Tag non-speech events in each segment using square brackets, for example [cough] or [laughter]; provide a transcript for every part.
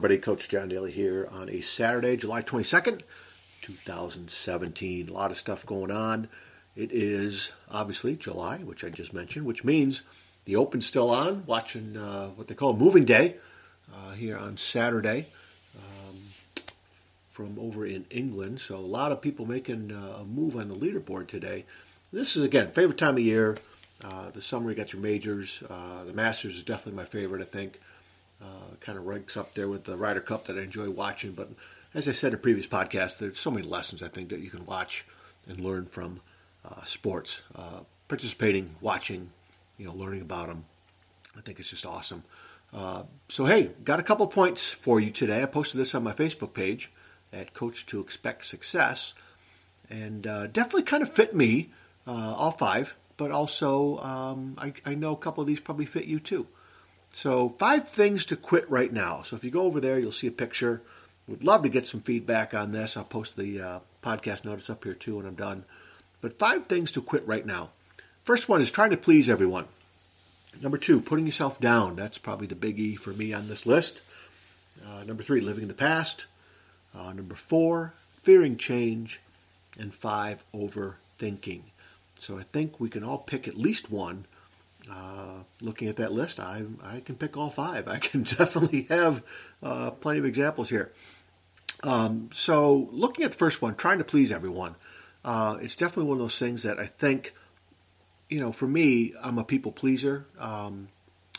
Everybody. Coach John Daly here on a Saturday, July 22nd, 2017. A lot of stuff going on. It is obviously July, which I just mentioned, which means the Open's still on. Watching uh, what they call Moving Day uh, here on Saturday um, from over in England. So a lot of people making uh, a move on the leaderboard today. This is again favorite time of year. Uh, the summer you got your majors. Uh, the Masters is definitely my favorite. I think uh, kind of ranks up there with the Ryder Cup that I enjoy watching. But as I said in previous podcasts, there's so many lessons I think that you can watch and learn from uh, sports. Uh, participating, watching, you know, learning about them. I think it's just awesome. Uh, so hey, got a couple points for you today. I posted this on my Facebook page at Coach to Expect Success, and uh, definitely kind of fit me, uh, all five. But also, um, I, I know a couple of these probably fit you too. So, five things to quit right now. So, if you go over there, you'll see a picture. Would love to get some feedback on this. I'll post the uh, podcast notice up here too when I'm done. But five things to quit right now. First one is trying to please everyone. Number two, putting yourself down. That's probably the biggie for me on this list. Uh, number three, living in the past. Uh, number four, fearing change. And five, overthinking. So I think we can all pick at least one uh, looking at that list, I, I can pick all five. I can [laughs] definitely have uh, plenty of examples here. Um, so, looking at the first one, trying to please everyone, uh, it's definitely one of those things that I think, you know, for me, I'm a people pleaser. Um,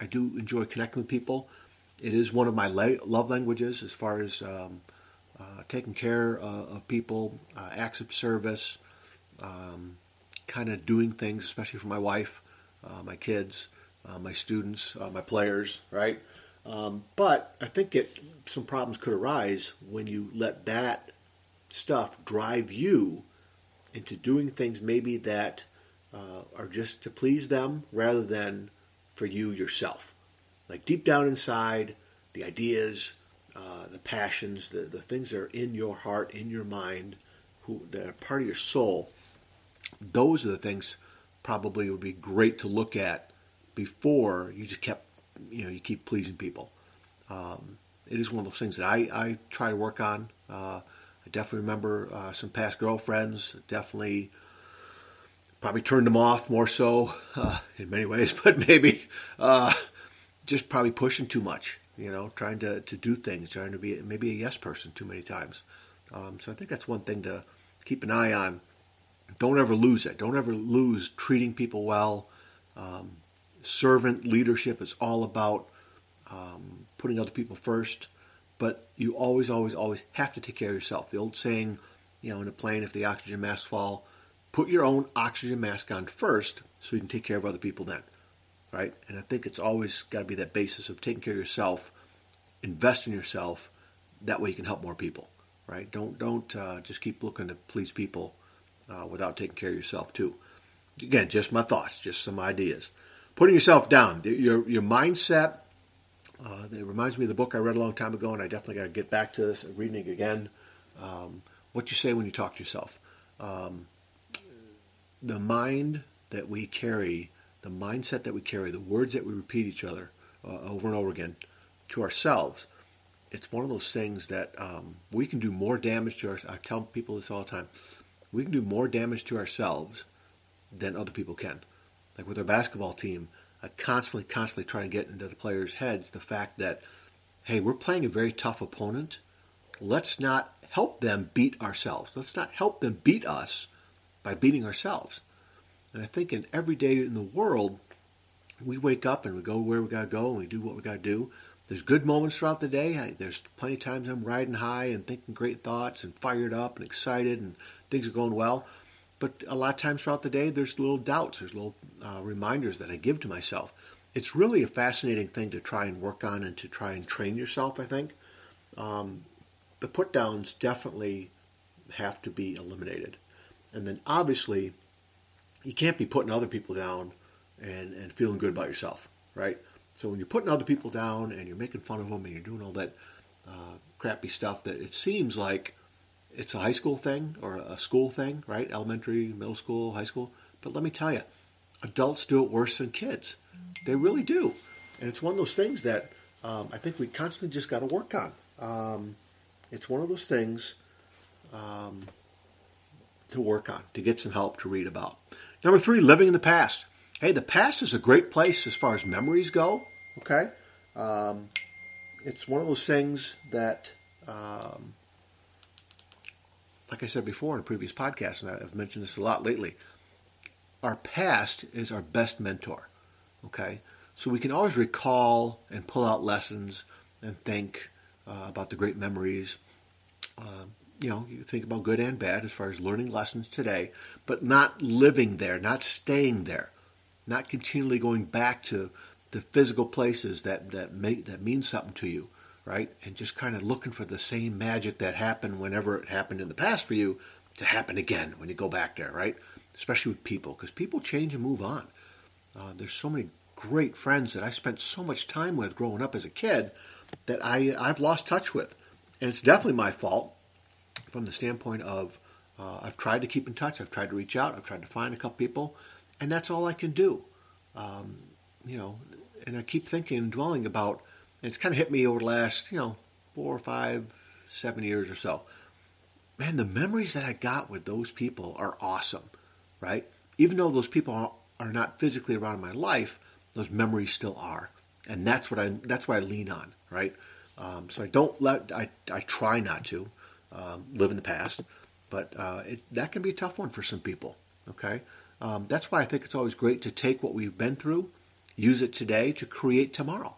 I do enjoy connecting with people. It is one of my la- love languages as far as um, uh, taking care uh, of people, acts of service, um, kind of doing things, especially for my wife uh, my kids, uh, my students, uh, my players, right? Um, but I think it, some problems could arise when you let that stuff drive you into doing things maybe that uh, are just to please them rather than for you yourself. Like deep down inside, the ideas, uh, the passions, the, the things that are in your heart, in your mind, who that are part of your soul, those are the things probably would be great to look at before you just kept, you know, you keep pleasing people. Um, it is one of those things that I, I try to work on. Uh, I definitely remember uh, some past girlfriends. Definitely, probably turned them off more so uh, in many ways, [laughs] but maybe uh, just probably pushing too much. You know, trying to, to do things, trying to be maybe a yes person too many times. Um, so I think that's one thing to keep an eye on don't ever lose it. Don't ever lose treating people well. Um, servant leadership is all about um, putting other people first, but you always, always, always have to take care of yourself. The old saying, you know, in a plane, if the oxygen masks fall, put your own oxygen mask on first so you can take care of other people then, right? And I think it's always got to be that basis of taking care of yourself, invest in yourself. That way you can help more people, right? Don't don't uh, just keep looking to please people uh, without taking care of yourself too. Again, just my thoughts, just some ideas. Putting yourself down, your your mindset. Uh, it reminds me of the book I read a long time ago, and I definitely got to get back to this, reading it again. Um, what you say when you talk to yourself. Um, the mind that we carry, the mindset that we carry, the words that we repeat each other uh, over and over again to ourselves. It's one of those things that um, we can do more damage to ourselves. I tell people this all the time we can do more damage to ourselves than other people can. Like with our basketball team, I constantly, constantly try to get into the players' heads the fact that, hey, we're playing a very tough opponent. Let's not help them beat ourselves. Let's not help them beat us by beating ourselves. And I think in every day in the world, we wake up and we go where we got to go and we do what we got to do. There's good moments throughout the day. I, there's plenty of times I'm riding high and thinking great thoughts and fired up and excited and things are going well. But a lot of times throughout the day, there's little doubts, there's little uh, reminders that I give to myself. It's really a fascinating thing to try and work on and to try and train yourself, I think. Um, the put downs definitely have to be eliminated. And then obviously, you can't be putting other people down and, and feeling good about yourself, right? So when you're putting other people down and you're making fun of them and you're doing all that uh, crappy stuff that it seems like it's a high school thing or a school thing, right? Elementary, middle school, high school. But let me tell you, adults do it worse than kids. They really do. And it's one of those things that um, I think we constantly just got to work on. Um, it's one of those things um, to work on, to get some help to read about. Number three, living in the past. Hey, the past is a great place as far as memories go. Okay, um, it's one of those things that, um, like I said before in a previous podcast, and I've mentioned this a lot lately. Our past is our best mentor. Okay, so we can always recall and pull out lessons and think uh, about the great memories. Uh, you know, you think about good and bad as far as learning lessons today, but not living there, not staying there, not continually going back to the physical places that that make that mean something to you, right? And just kind of looking for the same magic that happened whenever it happened in the past for you to happen again when you go back there, right? Especially with people, because people change and move on. Uh, there's so many great friends that I spent so much time with growing up as a kid that I I've lost touch with, and it's definitely my fault from the standpoint of uh, I've tried to keep in touch, I've tried to reach out, I've tried to find a couple people, and that's all I can do. Um, you know, and I keep thinking and dwelling about. And it's kind of hit me over the last you know four or five, seven years or so. Man, the memories that I got with those people are awesome, right? Even though those people are not physically around in my life, those memories still are, and that's what I that's what I lean on, right? Um, so I don't let I I try not to um, live in the past, but uh, it, that can be a tough one for some people. Okay, um, that's why I think it's always great to take what we've been through, use it today to create tomorrow,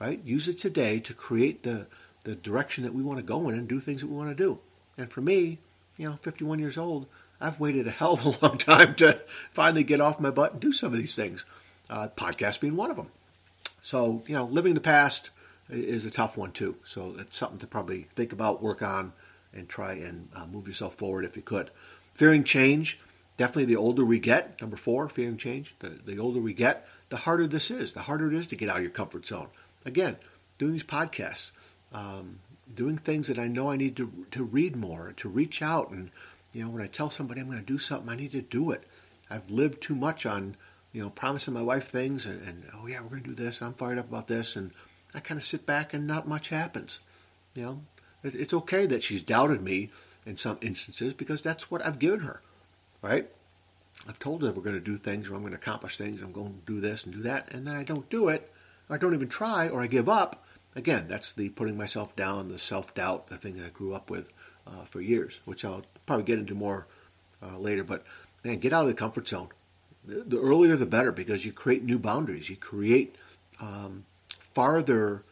right? Use it today to create the the direction that we want to go in and do things that we want to do. And for me, you know, 51 years old, I've waited a hell of a [laughs] long time to finally get off my butt and do some of these things uh, podcast being one of them. So, you know, living the past is a tough one too. So it's something to probably think about, work on, and try and uh, move yourself forward if you could. Fearing change, definitely the older we get, number four, fearing change, the, the older we get, the harder this is, the harder it is to get out of your comfort zone. Again, doing these podcasts, um, doing things that I know I need to, to read more, to reach out. And, you know, when I tell somebody I'm going to do something, I need to do it. I've lived too much on you know, promising my wife things and, and oh yeah, we're going to do this. I'm fired up about this, and I kind of sit back and not much happens. You know, it, it's okay that she's doubted me in some instances because that's what I've given her, right? I've told her we're going to do things or I'm going to accomplish things. I'm going to do this and do that, and then I don't do it, or I don't even try, or I give up. Again, that's the putting myself down, the self doubt, the thing I grew up with uh, for years, which I'll probably get into more uh, later. But man, get out of the comfort zone the earlier the better because you create new boundaries. You create um, farther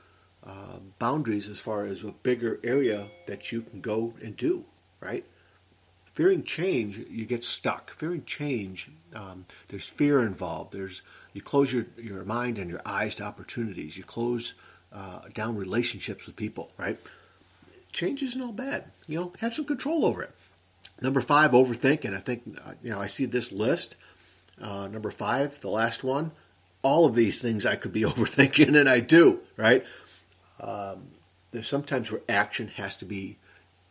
uh, boundaries as far as a bigger area that you can go and do, right? Fearing change, you get stuck. Fearing change, um, there's fear involved. There's you close your, your mind and your eyes to opportunities. You close uh, down relationships with people, right? Change isn't all bad. You know, have some control over it. Number five, overthinking. I think uh, you know I see this list uh, number five, the last one, all of these things I could be [laughs] overthinking, and I do, right? Um, there's sometimes where action has to be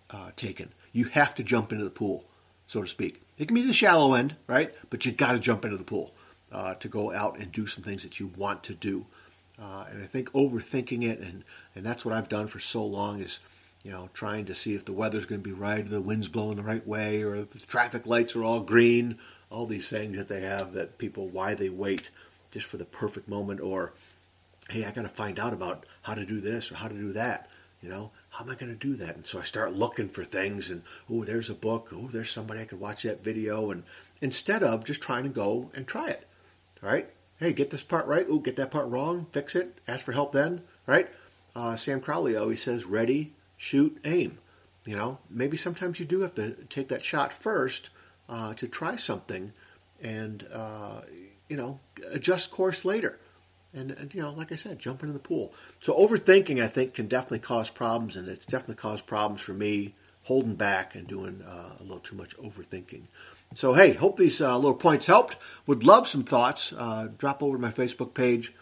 uh, taken. You have to jump into the pool, so to speak. It can be the shallow end, right? But you got to jump into the pool uh, to go out and do some things that you want to do. Uh, and I think overthinking it, and, and that's what I've done for so long, is you know trying to see if the weather's going to be right, or the wind's blowing the right way, or the traffic lights are all green, all these things that they have that people why they wait just for the perfect moment or hey i got to find out about how to do this or how to do that you know how am i going to do that? And so i start looking for things and oh there's a book. Oh there's somebody i could watch that video. And instead of just trying to go and try it right? Hey get this part right. Oh get that part wrong. Fix it. Ask for help then. Right? Uh, sam crowley always says ready shoot aim. You know maybe sometimes you do have to take that shot first uh, to try something and, uh, you know, adjust course later. And, and, you know, like I said, jump into the pool. So overthinking, I think, can definitely cause problems, and it's definitely caused problems for me holding back and doing uh, a little too much overthinking. So, hey, hope these uh, little points helped. Would love some thoughts. Uh, drop over to my Facebook page.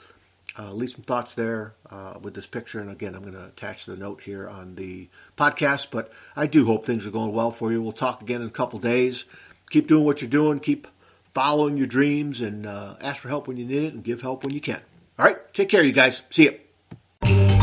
Uh, leave some thoughts there uh, with this picture. And again, I'm going to attach the note here on the podcast. But I do hope things are going well for you. We'll talk again in a couple days keep doing what you're doing. Keep following your dreams and uh, ask for help when you need it and give help when you can. All right, take care, you guys. See you.